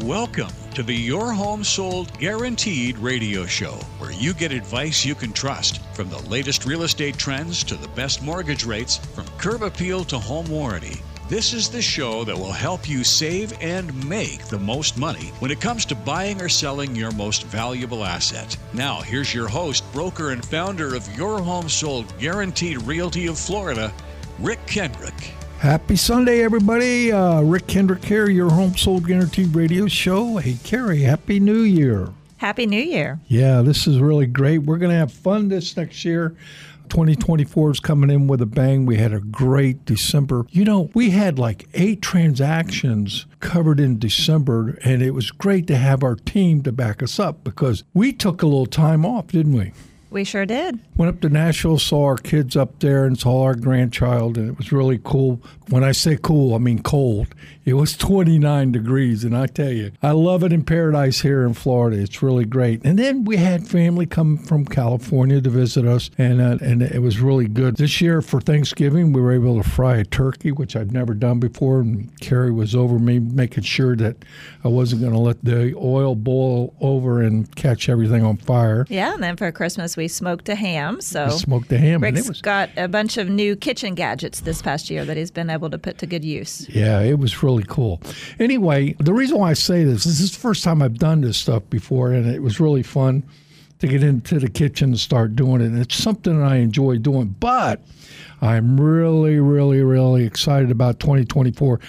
Welcome to the Your Home Sold Guaranteed radio show, where you get advice you can trust from the latest real estate trends to the best mortgage rates, from curb appeal to home warranty. This is the show that will help you save and make the most money when it comes to buying or selling your most valuable asset. Now, here's your host, broker, and founder of Your Home Sold Guaranteed Realty of Florida, Rick Kendrick. Happy Sunday, everybody. Uh, Rick Kendrick here, your home sold guaranteed radio show. Hey, Carrie, Happy New Year. Happy New Year. Yeah, this is really great. We're going to have fun this next year. 2024 is coming in with a bang. We had a great December. You know, we had like eight transactions covered in December, and it was great to have our team to back us up because we took a little time off, didn't we? We sure did. Went up to Nashville, saw our kids up there, and saw our grandchild, and it was really cool. When I say cool, I mean cold. It was 29 degrees, and I tell you, I love it in paradise here in Florida. It's really great. And then we had family come from California to visit us, and uh, and it was really good. This year for Thanksgiving, we were able to fry a turkey, which I'd never done before, and Carrie was over me making sure that I wasn't going to let the oil boil over and catch everything on fire. Yeah, and then for Christmas we smoked a ham. So We smoked a ham, and Rick's was got a bunch of new kitchen gadgets this past year that he's been able to put to good use. Yeah, it was really cool. Anyway, the reason why I say this this is the first time I've done this stuff before, and it was really fun to get into the kitchen and start doing it. And it's something I enjoy doing, but I'm really, really, really excited about 2024.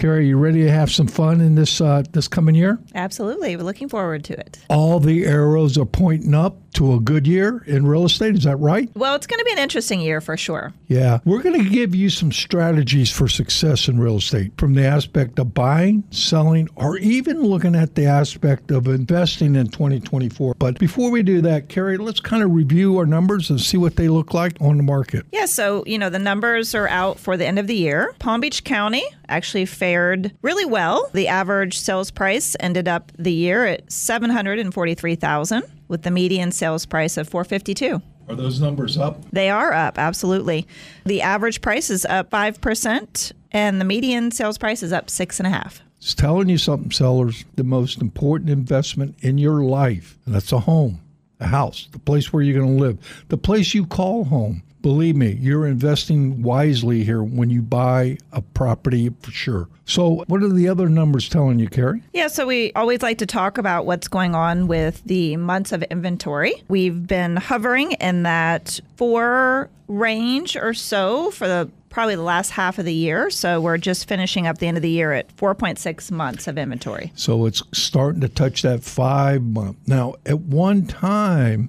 Carrie, you ready to have some fun in this uh, this coming year? Absolutely. We're looking forward to it. All the arrows are pointing up to a good year in real estate. Is that right? Well, it's going to be an interesting year for sure. Yeah. We're going to give you some strategies for success in real estate from the aspect of buying, selling, or even looking at the aspect of investing in 2024. But before we do that, Carrie, let's kind of review our numbers and see what they look like on the market. Yeah, so, you know, the numbers are out for the end of the year. Palm Beach County actually fared really well. The average sales price ended up the year at 743,000 with the median sales price of 452. Are those numbers up? They are up, absolutely. The average price is up 5%, and the median sales price is up six and a half. It's telling you something, sellers. The most important investment in your life, and that's a home, a house, the place where you're going to live, the place you call home. Believe me, you're investing wisely here when you buy a property for sure. So, what are the other numbers telling you, Carrie? Yeah, so we always like to talk about what's going on with the months of inventory. We've been hovering in that four range or so for the probably the last half of the year. So we're just finishing up the end of the year at 4.6 months of inventory. So, it's starting to touch that five month. Now, at one time,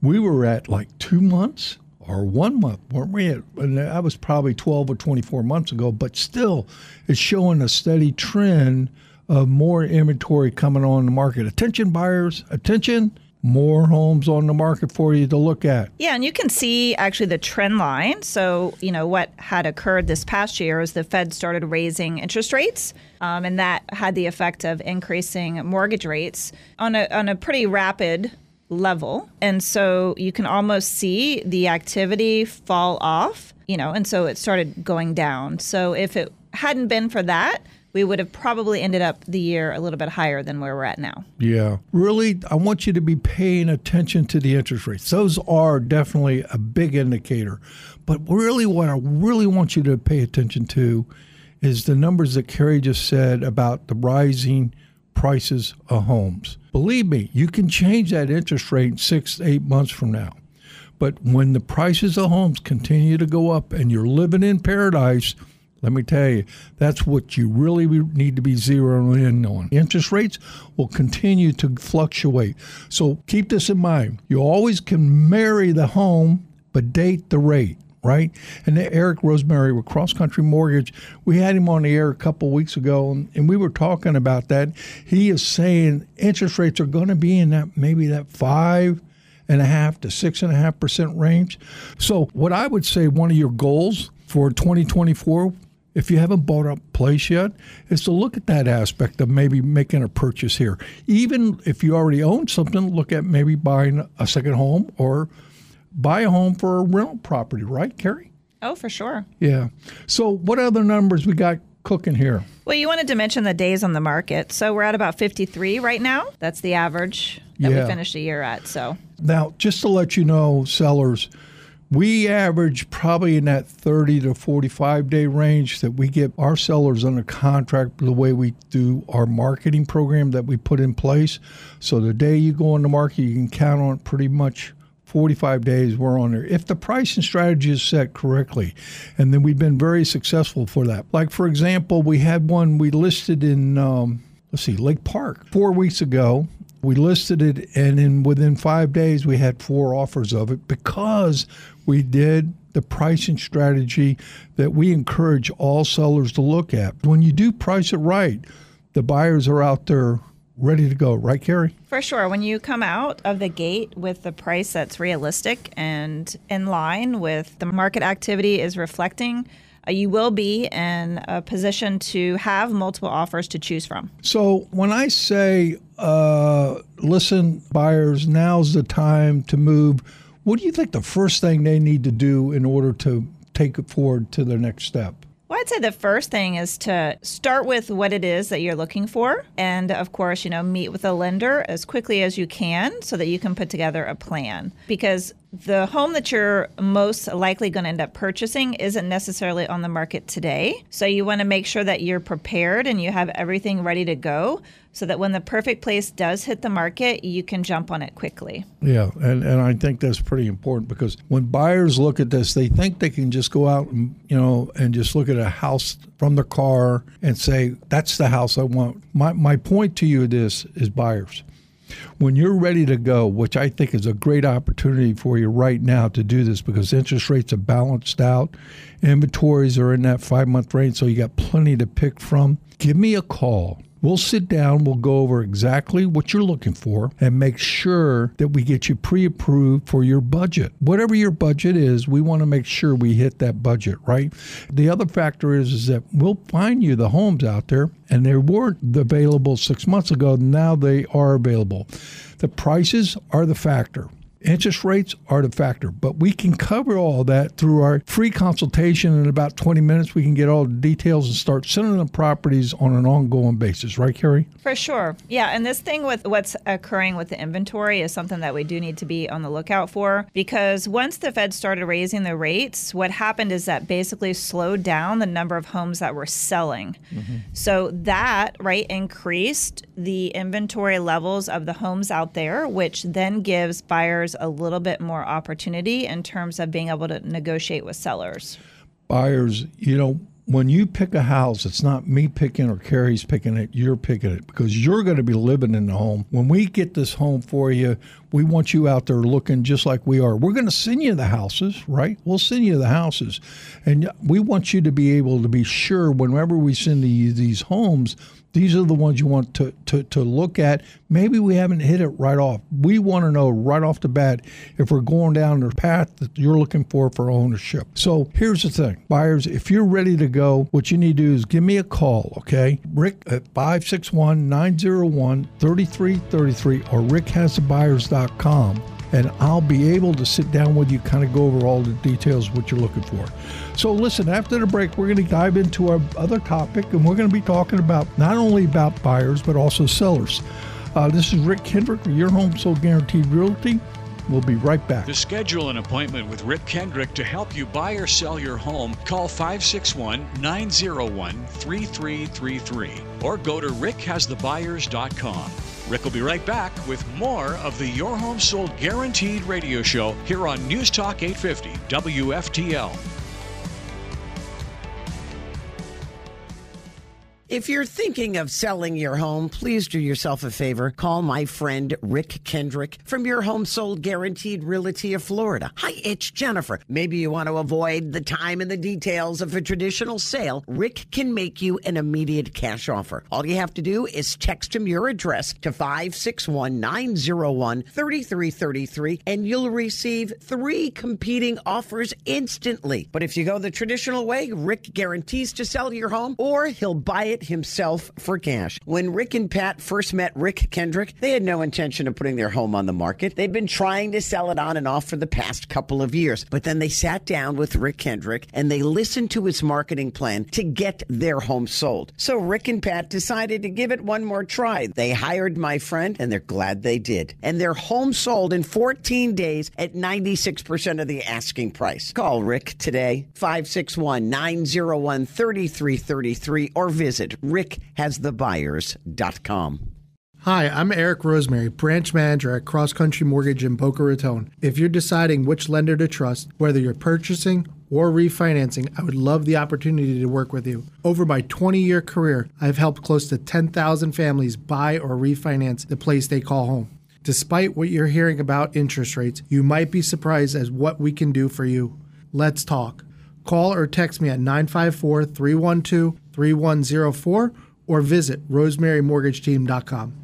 we were at like two months or one month, weren't we? And that was probably 12 or 24 months ago, but still, it's showing a steady trend of more inventory coming on the market. Attention, buyers, attention. More homes on the market for you to look at. Yeah, and you can see actually the trend line. So, you know, what had occurred this past year is the Fed started raising interest rates, um, and that had the effect of increasing mortgage rates on a, on a pretty rapid level. And so you can almost see the activity fall off, you know, and so it started going down. So if it hadn't been for that, we would have probably ended up the year a little bit higher than where we're at now. Yeah. Really, I want you to be paying attention to the interest rates. Those are definitely a big indicator. But really, what I really want you to pay attention to is the numbers that Carrie just said about the rising prices of homes. Believe me, you can change that interest rate six, eight months from now. But when the prices of homes continue to go up and you're living in paradise, let me tell you, that's what you really need to be zeroing in on. Interest rates will continue to fluctuate. So keep this in mind. You always can marry the home, but date the rate right? And Eric Rosemary with Cross Country Mortgage, we had him on the air a couple weeks ago, and, and we were talking about that. He is saying interest rates are going to be in that maybe that five and a half to six and a half percent range. So, what I would say one of your goals for 2024 if you haven't bought a place yet, is to look at that aspect of maybe making a purchase here. Even if you already own something, look at maybe buying a second home or buy a home for a rental property, right, Carrie? Oh, for sure. Yeah. So, what other numbers we got cooking here? Well, you wanted to mention the days on the market. So we're at about 53 right now. That's the average that Yeah. we finished the year at. So Now, just to let you know, sellers, we average probably in that 30 to 45 day range that we get our sellers under contract the way we do our marketing program that we put in place. So the day you go on the market, you can count on it pretty much 45 days we're on there. If the pricing strategy is set correctly and then we've been very successful for that. Like for example we had one we listed in um, let's see lake park. Four weeks ago we listed it and in within five days we had four offers of it because we did the pricing strategy that we encourage all sellers to look at. When you do price it right the buyers are out there ready to go right carrie For sure. When you come out of the gate with the price that's realistic and in line with the market activity is reflecting, uh, you will be in a position to have multiple offers to choose from. So when I say, uh, listen, buyers, now's the time to move, what do you think the first thing they need to do in order to take it forward to the next step? Well, I'd say the first thing is to start with what it is that you're looking for. And of course, you know, meet with a lender as quickly as you can so that you can put together a plan. Because the home that you're most likely going to end up purchasing isn't necessarily on the market today. So you want to make sure that you're prepared and you have everything ready to go so that when the perfect place does hit the market, you can jump on it quickly. Yeah, and, and I think that's pretty important because when buyers look at this, they think they can just go out and you know and just look at a house from the car and say, That's the house I want. My my point to you this is buyers. When you're ready to go, which I think is a great opportunity for you right now to do this because interest rates are balanced out, inventories are in that five month range, so you got plenty to pick from. Give me a call. We'll sit down, we'll go over exactly what you're looking for and make sure that we get you pre approved for your budget. Whatever your budget is, we want to make sure we hit that budget, right? The other factor is, is that we'll find you the homes out there and they weren't available six months ago. Now they are available. The prices are the factor. Interest rates are the factor, but we can cover all that through our free consultation. In about 20 minutes, we can get all the details and start sending the properties on an ongoing basis. Right, Carrie? For sure. Yeah. And this thing with what's occurring with the inventory is something that we do need to be on the lookout for because once the Fed started raising the rates, what happened is that basically slowed down the number of homes that were selling. Mm-hmm. So that, right, increased the inventory levels of the homes out there, which then gives buyers a little bit more opportunity in terms of being able to negotiate with sellers. Buyers, you know, when you pick a house, it's not me picking or Carrie's picking it, you're picking it because you're going to be living in the home. When we get this home for you, we want you out there looking just like we are. We're going to send you the houses, right? We'll send you the houses. And we want you to be able to be sure whenever we send you these homes, these are the ones you want to, to, to look at. Maybe we haven't hit it right off. We want to know right off the bat if we're going down the path that you're looking for for ownership. So here's the thing buyers, if you're ready to go, what you need to do is give me a call, okay? Rick at 561 901 3333 or rickhasthebuyers.com and I'll be able to sit down with you, kind of go over all the details of what you're looking for. So, listen, after the break, we're going to dive into our other topic, and we're going to be talking about not only about buyers but also sellers. Uh, this is Rick Kendrick, your home sold guaranteed realty. We'll be right back. To schedule an appointment with Rick Kendrick to help you buy or sell your home, call 561 901 3333 or go to rickhasthebuyers.com. Rick will be right back with more of the Your Home Sold Guaranteed radio show here on News Talk 850 WFTL. If you're thinking of selling your home, please do yourself a favor. Call my friend Rick Kendrick from Your Home Sold Guaranteed Realty of Florida. Hi, it's Jennifer. Maybe you want to avoid the time and the details of a traditional sale. Rick can make you an immediate cash offer. All you have to do is text him your address to 561 901 3333 and you'll receive three competing offers instantly. But if you go the traditional way, Rick guarantees to sell your home or he'll buy it it himself for cash. When Rick and Pat first met Rick Kendrick, they had no intention of putting their home on the market. They'd been trying to sell it on and off for the past couple of years. But then they sat down with Rick Kendrick and they listened to his marketing plan to get their home sold. So Rick and Pat decided to give it one more try. They hired my friend and they're glad they did. And their home sold in 14 days at 96% of the asking price. Call Rick today, 561 901 3333, or visit rickhasthebuyers.com. Hi, I'm Eric Rosemary, branch manager at Cross Country Mortgage in Boca Raton. If you're deciding which lender to trust, whether you're purchasing or refinancing, I would love the opportunity to work with you. Over my 20 year career, I've helped close to 10,000 families buy or refinance the place they call home. Despite what you're hearing about interest rates, you might be surprised as what we can do for you. Let's talk. Call or text me at 954 312 3104 or visit rosemarymortgageteam.com.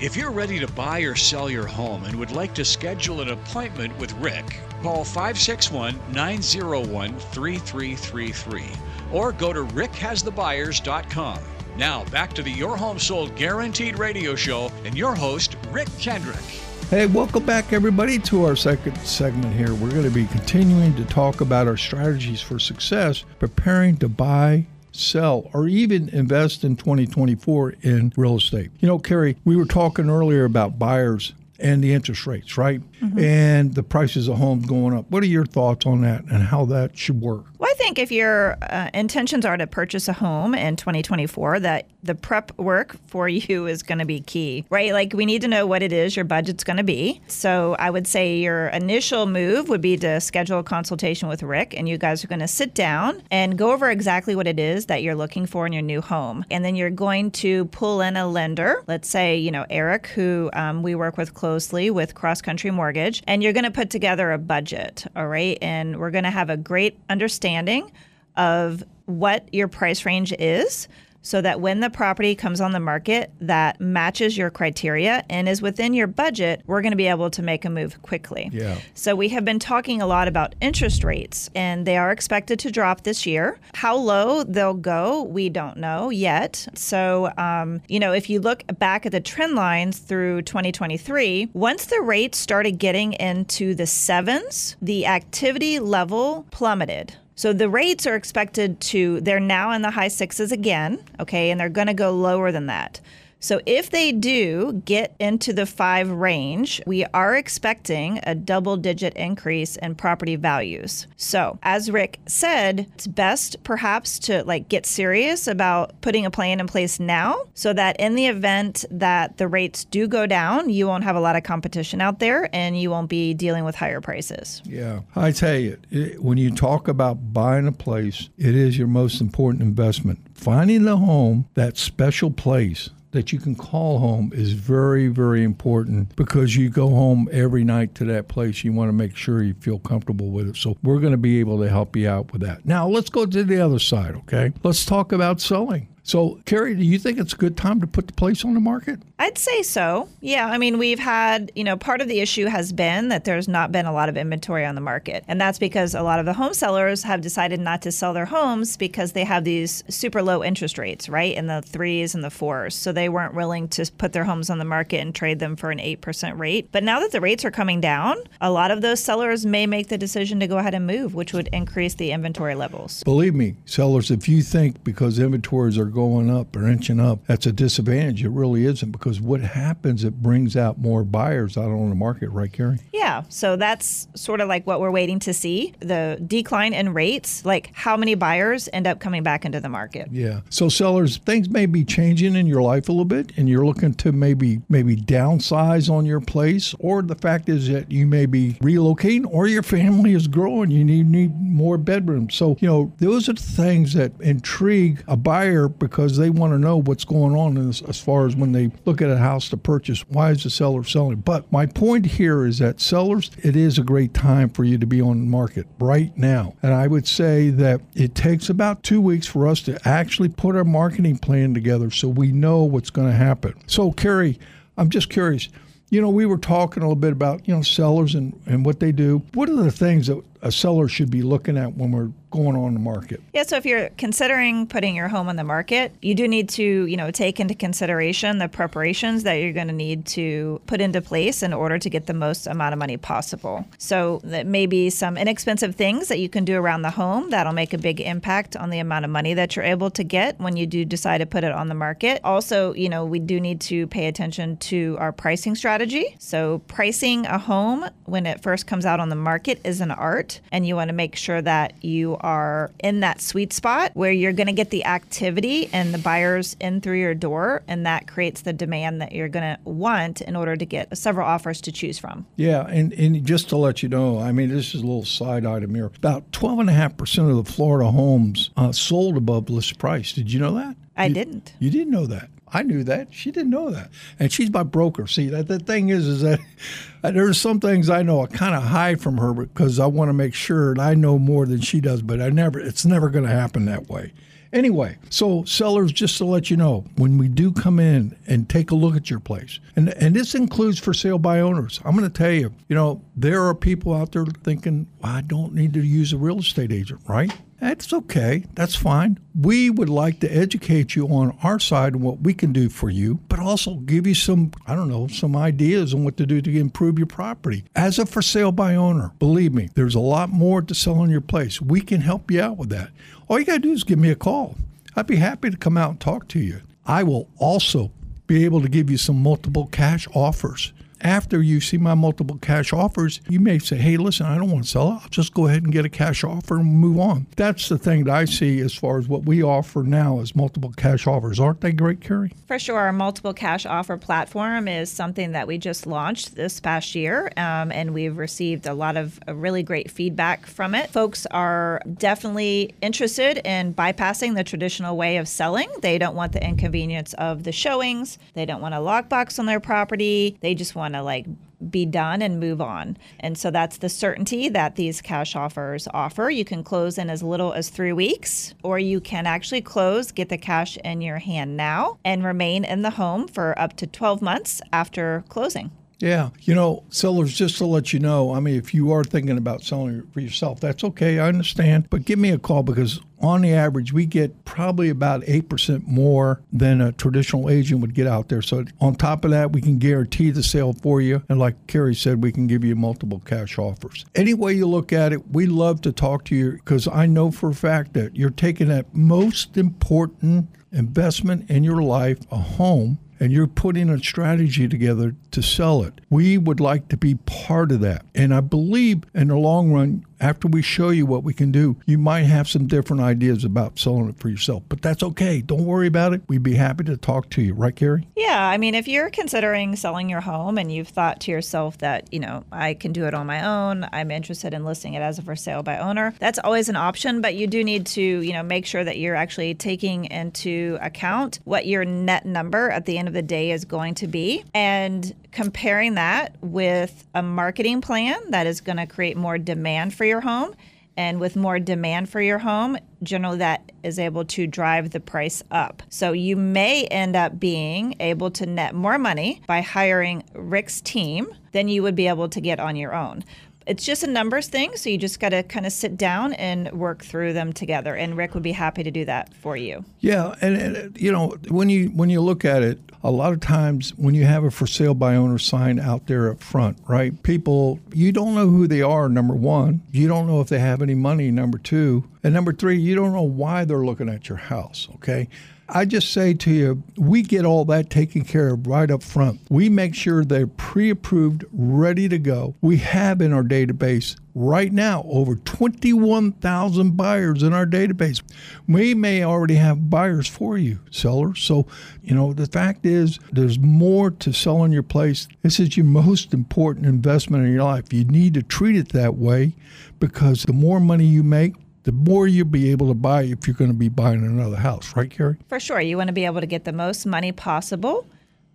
If you're ready to buy or sell your home and would like to schedule an appointment with Rick, call 561 901 3333 or go to rickhasthebuyers.com. Now, back to the Your Home Sold Guaranteed radio show and your host, Rick Kendrick. Hey, welcome back, everybody, to our second segment here. We're going to be continuing to talk about our strategies for success, preparing to buy, sell, or even invest in 2024 in real estate. You know, Carrie, we were talking earlier about buyers and the interest rates, right? Mm-hmm. And the prices of homes going up. What are your thoughts on that and how that should work? Well, I think if your uh, intentions are to purchase a home in 2024, that the prep work for you is going to be key, right? Like we need to know what it is your budget's going to be. So I would say your initial move would be to schedule a consultation with Rick, and you guys are going to sit down and go over exactly what it is that you're looking for in your new home. And then you're going to pull in a lender, let's say, you know, Eric, who um, we work with closely with Cross Country Mortgage, and you're going to put together a budget, all right? And we're going to have a great understanding of what your price range is so that when the property comes on the market that matches your criteria and is within your budget, we're going to be able to make a move quickly. Yeah. So we have been talking a lot about interest rates and they are expected to drop this year. How low they'll go, we don't know yet. So, um, you know, if you look back at the trend lines through 2023, once the rates started getting into the sevens, the activity level plummeted. So the rates are expected to, they're now in the high sixes again, okay, and they're going to go lower than that. So if they do get into the five range, we are expecting a double digit increase in property values. So as Rick said, it's best perhaps to like get serious about putting a plan in place now so that in the event that the rates do go down, you won't have a lot of competition out there and you won't be dealing with higher prices. Yeah. I tell you, it, when you talk about buying a place, it is your most important investment. Finding the home, that special place that you can call home is very, very important because you go home every night to that place. You want to make sure you feel comfortable with it. So we're going to be able to help you out with that. Now, let's go to the other side, okay? Let's talk about selling. So, Carrie, do you think it's a good time to put the place on the market? I'd say so. Yeah. I mean, we've had, you know, part of the issue has been that there's not been a lot of inventory on the market. And that's because a lot of the home sellers have decided not to sell their homes because they have these super low interest rates, right? In the threes and the fours. So they weren't willing to put their homes on the market and trade them for an 8% rate. But now that the rates are coming down, a lot of those sellers may make the decision to go ahead and move, which would increase the inventory levels. Believe me, sellers, if you think because inventories are going up or inching up, that's a disadvantage. It really isn't because what happens, it brings out more buyers out on the market, right, Carrie? Yeah. So that's sort of like what we're waiting to see the decline in rates, like how many buyers end up coming back into the market. Yeah. So sellers, things may be changing in your life a little bit and you're looking to maybe maybe downsize on your place or the fact is that you may be relocating or your family is growing you need need more bedrooms so you know those are the things that intrigue a buyer because they want to know what's going on as, as far as when they look at a house to purchase why is the seller selling? But my point here is that sellers it is a great time for you to be on the market right now. And i would say that it takes about two weeks for us to actually put our marketing plan together so we know what's going to happen. So carrie i'm just curious you know, we were talking a little bit about, you know, sellers and, and what they do. What are the things that a seller should be looking at when we're going on the market? Yeah, so if you're considering putting your home on the market, you do need to, you know, take into consideration the preparations that you're going to need to put into place in order to get the most amount of money possible. So that may be some inexpensive things that you can do around the home that'll make a big impact on the amount of money that you're able to get when you do decide to put it on the market. Also, you know, we do need to pay attention to our pricing strategy. So pricing a home when it first comes out on the market is an art and you want to make sure that you are in that sweet spot where you're going to get the activity and the buyers in through your door, and that creates the demand that you're going to want in order to get several offers to choose from. Yeah, and, and just to let you know, I mean, this is a little side item here. About 12.5% of the Florida homes uh, sold above list price. Did you know that? I You- didn't. You didn't know that. I knew that. She didn't know that. And she's my broker. See, that the thing is, is that there's some things I know I kind of hide from her because I want to make sure and I know more than she does, but I never, it's never going to happen that way. Anyway, so sellers, just to let you know, when we do come in and take a look at your place, and and this includes for sale by owners, I'm going to tell you, you know, there are people out there thinking, well, I don't need to use a real estate agent, right? That's okay. That's fine. We would like to educate you on our side and what we can do for you, but also give you some, I don't know, some ideas on what to do to improve your property. As a for sale by owner, believe me, there's a lot more to sell on your place. We can help you out with that. All you got to do is give me a call. I'd be happy to come out and talk to you. I will also be able to give you some multiple cash offers. After you see my multiple cash offers, you may say, hey, listen, I don't want to sell it. I'll just go ahead and get a cash offer and move on. That's the thing that I see as far as what we offer now is multiple cash offers. Aren't they great, Carrie? For sure, our multiple cash offer platform is something that we just launched this past year, um, and we've received a lot of really great feedback from it. Folks are definitely interested in bypassing the traditional way of selling. They don't want the inconvenience of the showings, they don't want a lockbox on their property, they just want to like be done and move on. And so that's the certainty that these cash offers offer. You can close in as little as three weeks, or you can actually close, get the cash in your hand now, and remain in the home for up to 12 months after closing. Yeah. You know, sellers, just to let you know, I mean, if you are thinking about selling for yourself, that's okay. I understand. But give me a call because on the average, we get probably about 8% more than a traditional agent would get out there. So, on top of that, we can guarantee the sale for you. And like Carrie said, we can give you multiple cash offers. Any way you look at it, we love to talk to you because I know for a fact that you're taking that most important investment in your life, a home and you're putting a strategy together to sell it. We would like to be part of that. And I believe in the long run, after we show you what we can do, you might have some different ideas about selling it for yourself. But that's okay. Don't worry about it. We'd be happy to talk to you. Right, Carrie? Yeah, I mean, if you're considering selling your home and you've thought to yourself that, you know, I can do it on my own, I'm interested in listing it as a for sale by owner, that's always an option, but you do need to, you know, make sure that you're actually taking into account what your net number at the end of the day is going to be and comparing that with a marketing plan that is going to create more demand for your home and with more demand for your home, generally that is able to drive the price up. So you may end up being able to net more money by hiring Rick's team than you would be able to get on your own. It's just a numbers thing, so you just got to kind of sit down and work through them together. And Rick would be happy to do that for you. Yeah, and, and you know when you when you look at it, a lot of times when you have a for sale by owner sign out there up front, right? People you don't know who they are. Number one, you don't know if they have any money. Number two, and number three, you don't know why they're looking at your house. Okay. I just say to you, we get all that taken care of right up front. We make sure they're pre approved, ready to go. We have in our database right now over 21,000 buyers in our database. We may already have buyers for you, sellers. So, you know, the fact is, there's more to selling your place. This is your most important investment in your life. You need to treat it that way because the more money you make, the more you'll be able to buy if you're going to be buying another house, right, Carrie? For sure. You want to be able to get the most money possible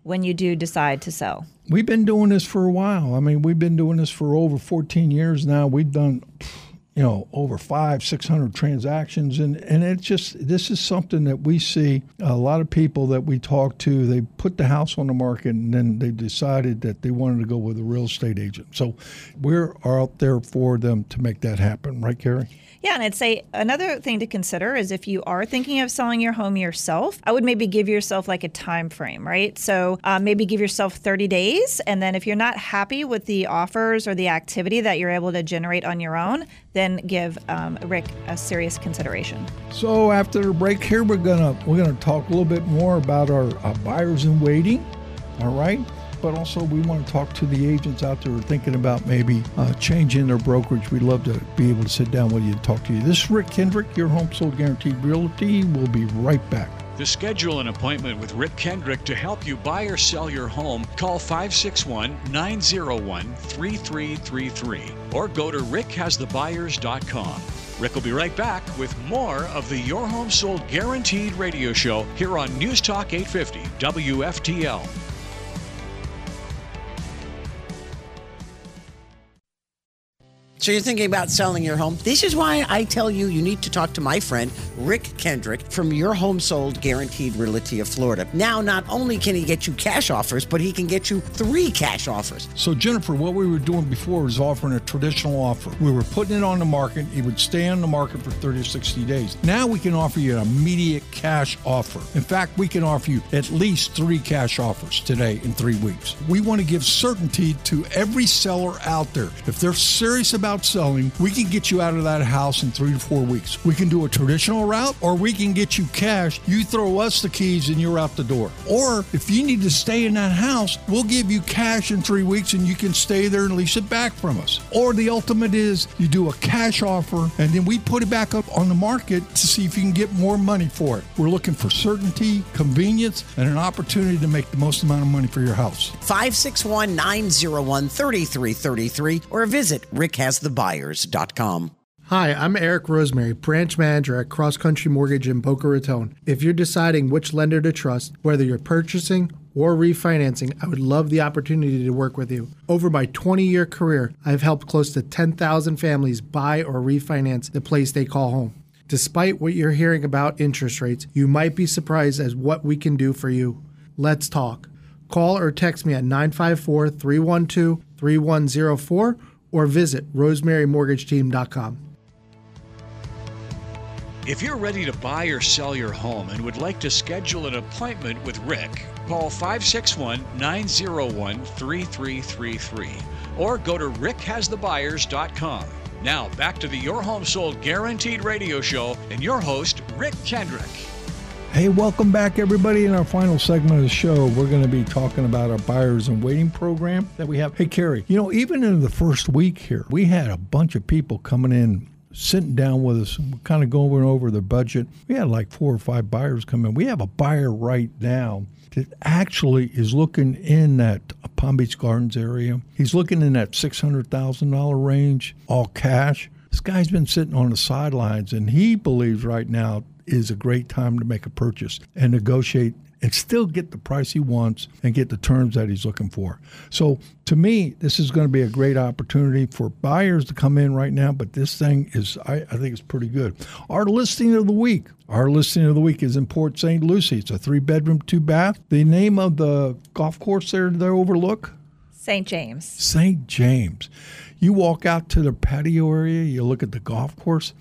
when you do decide to sell. We've been doing this for a while. I mean, we've been doing this for over 14 years now. We've done, you know over five six hundred transactions. And and it just this is something that we see a lot of people that we talk to they put the house on the market and then they decided that they wanted to go with a real estate agent. So we're out there for them to make that happen right Carrie? Yeah, and I'd say another thing to consider is if you are thinking of selling your home yourself, I would maybe give yourself like a time frame, right? So uh, maybe give yourself 30 days, and then if you're not happy with the offers or the activity that you're able to generate on your own, then give um, Rick a serious consideration. So after the break here, we're gonna we're gonna talk a little bit more about our, our buyers in waiting. All right but also we want to talk to the agents out there who are thinking about maybe uh, changing their brokerage. We'd love to be able to sit down with you and talk to you. This is Rick Kendrick, your home sold guaranteed realty. We'll be right back. To schedule an appointment with Rick Kendrick to help you buy or sell your home, call 561 901 3333 or go to rickhasthebuyers.com. Rick will be right back with more of the Your Home Sold Guaranteed radio show here on News Talk 850 WFTL. So you're thinking about selling your home? This is why I tell you you need to talk to my friend Rick Kendrick from Your Home Sold Guaranteed Realty of Florida. Now, not only can he get you cash offers, but he can get you three cash offers. So, Jennifer, what we were doing before was offering a traditional offer. We were putting it on the market. It would stay on the market for 30 or 60 days. Now we can offer you an immediate cash offer. In fact, we can offer you at least three cash offers today in three weeks. We want to give certainty to every seller out there. If they're serious about about selling, we can get you out of that house in three to four weeks. We can do a traditional route or we can get you cash. You throw us the keys and you're out the door. Or if you need to stay in that house, we'll give you cash in three weeks and you can stay there and lease it back from us. Or the ultimate is you do a cash offer and then we put it back up on the market to see if you can get more money for it. We're looking for certainty, convenience, and an opportunity to make the most amount of money for your house. 561 901 3333 or visit Rick has thebuyers.com. Hi, I'm Eric Rosemary, branch manager at Cross Country Mortgage in Boca Raton. If you're deciding which lender to trust, whether you're purchasing or refinancing, I would love the opportunity to work with you. Over my 20 year career, I've helped close to 10,000 families buy or refinance the place they call home. Despite what you're hearing about interest rates, you might be surprised as what we can do for you. Let's talk. Call or text me at 954 312 3104 or visit rosemarymortgageteam.com. If you're ready to buy or sell your home and would like to schedule an appointment with Rick, call 561 901 3333 or go to rickhasthebuyers.com. Now, back to the Your Home Sold Guaranteed radio show and your host, Rick Kendrick. Hey, welcome back, everybody. In our final segment of the show, we're going to be talking about our buyers and waiting program that we have. Hey, Carrie, you know, even in the first week here, we had a bunch of people coming in sitting down with us, kind of going over the budget. We had like four or five buyers come in. We have a buyer right now that actually is looking in that Palm Beach Gardens area. He's looking in that $600,000 range, all cash. This guy's been sitting on the sidelines and he believes right now is a great time to make a purchase and negotiate and still get the price he wants and get the terms that he's looking for. So to me, this is going to be a great opportunity for buyers to come in right now, but this thing is, I, I think it's pretty good. Our listing of the week. Our listing of the week is in Port St. Lucie. It's a three bedroom, two bath. The name of the golf course there, there overlook? St. James. St. James. You walk out to the patio area, you look at the golf course,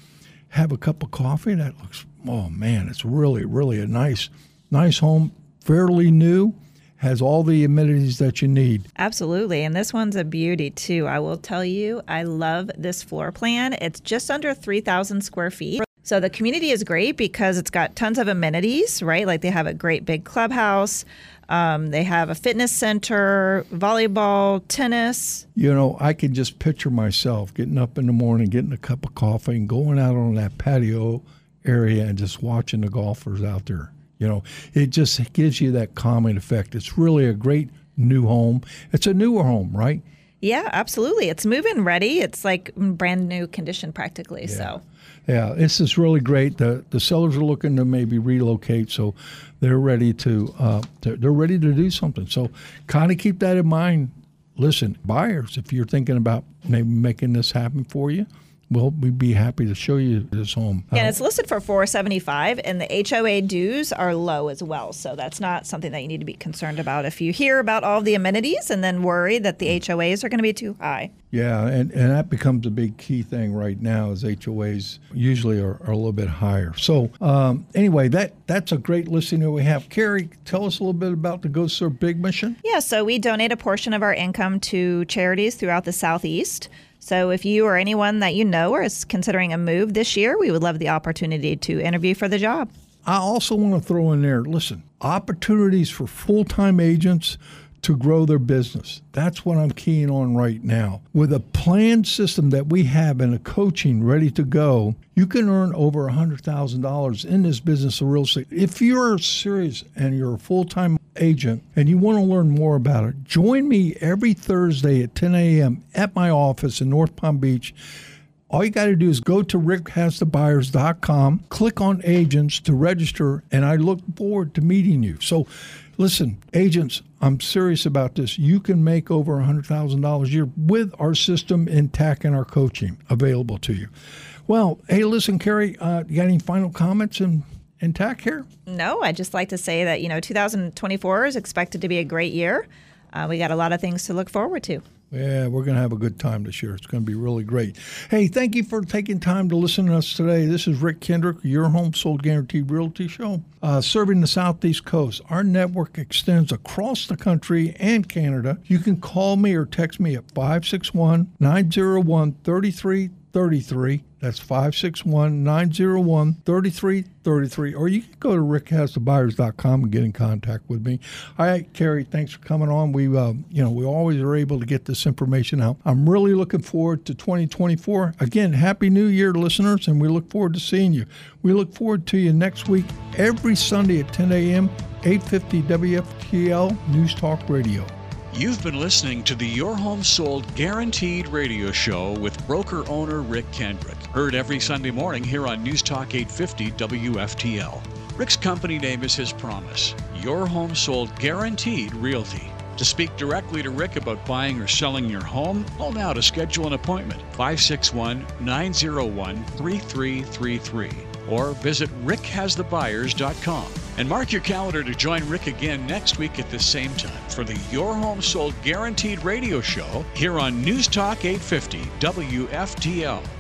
have a cup of coffee. That looks oh man, it's really, really a nice, nice home, fairly new, has all the amenities that you need. Absolutely. And this one's a beauty too. I will tell you, I love this floor plan. It's just under 3,000 square feet. So the community is great because it's got tons of amenities, right? Like they have a great big clubhouse. Um, they have a fitness center, volleyball, tennis. You know, I can just picture myself getting up in the morning, getting a cup of coffee, and going out on that patio area and just watching the golfers out there. You know, it just gives you that calming effect. It's really a great new home. It's a newer home, right? Yeah, absolutely. It's move-in ready. It's like brand new condition practically. Yeah. So. Yeah, this is really great. The the sellers are looking to maybe relocate, so they're ready to uh, they're, they're ready to do something. So kind of keep that in mind. Listen, buyers, if you're thinking about maybe making this happen for you, well, we'd be happy to show you this home. Yeah, and it's listed for 475 and the HOA dues are low as well. So that's not something that you need to be concerned about if you hear about all the amenities and then worry that the HOAs are going to be too high. Yeah, and, and that becomes a big key thing right now is HOAs usually are, are a little bit higher. So um, anyway, that that's a great listing that we have. Carrie, tell us a little bit about the Go Serve Big mission. Yeah, so we donate a portion of our income to charities throughout the Southeast. So if you or anyone that you know is considering a move this year, we would love the opportunity to interview for the job. I also want to throw in there listen, opportunities for full time agents to grow their business. That's what I'm keying on right now. With a planned system that we have and a coaching ready to go, you can earn over $100,000 in this business of real estate. If you're serious and you're a full time agent and you want to learn more about it, join me every Thursday at 10 a.m. at my office in North Palm Beach. All you got to do is go to rickhasthebuyers.com, click on agents to register, and I look forward to meeting you. So, listen, agents, I'm serious about this. You can make over $100,000 a year with our system intact and our coaching available to you. Well, hey, listen, Carrie, uh, you got any final comments and intact here? No, I'd just like to say that, you know, 2024 is expected to be a great year. Uh, we got a lot of things to look forward to. Yeah, we're going to have a good time this year. It's going to be really great. Hey, thank you for taking time to listen to us today. This is Rick Kendrick, your home sold guaranteed realty show, uh, serving the Southeast Coast. Our network extends across the country and Canada. You can call me or text me at 561 901 3333. That's 561 901 3333. Or you can go to rickhasthebuyers.com and get in contact with me. All right, Carrie, thanks for coming on. We, uh, you know, we always are able to get this information out. I'm really looking forward to 2024. Again, Happy New Year, listeners, and we look forward to seeing you. We look forward to you next week, every Sunday at 10 a.m., 850 WFTL News Talk Radio. You've been listening to the Your Home Sold Guaranteed radio show with broker owner Rick Kendrick. Heard every Sunday morning here on News Talk 850 WFTL. Rick's company name is his promise Your Home Sold Guaranteed Realty. To speak directly to Rick about buying or selling your home, call now to schedule an appointment 561 901 3333 or visit rickhasthebuyers.com. And mark your calendar to join Rick again next week at the same time for the Your Home Sold Guaranteed radio show here on News Talk 850 WFTL.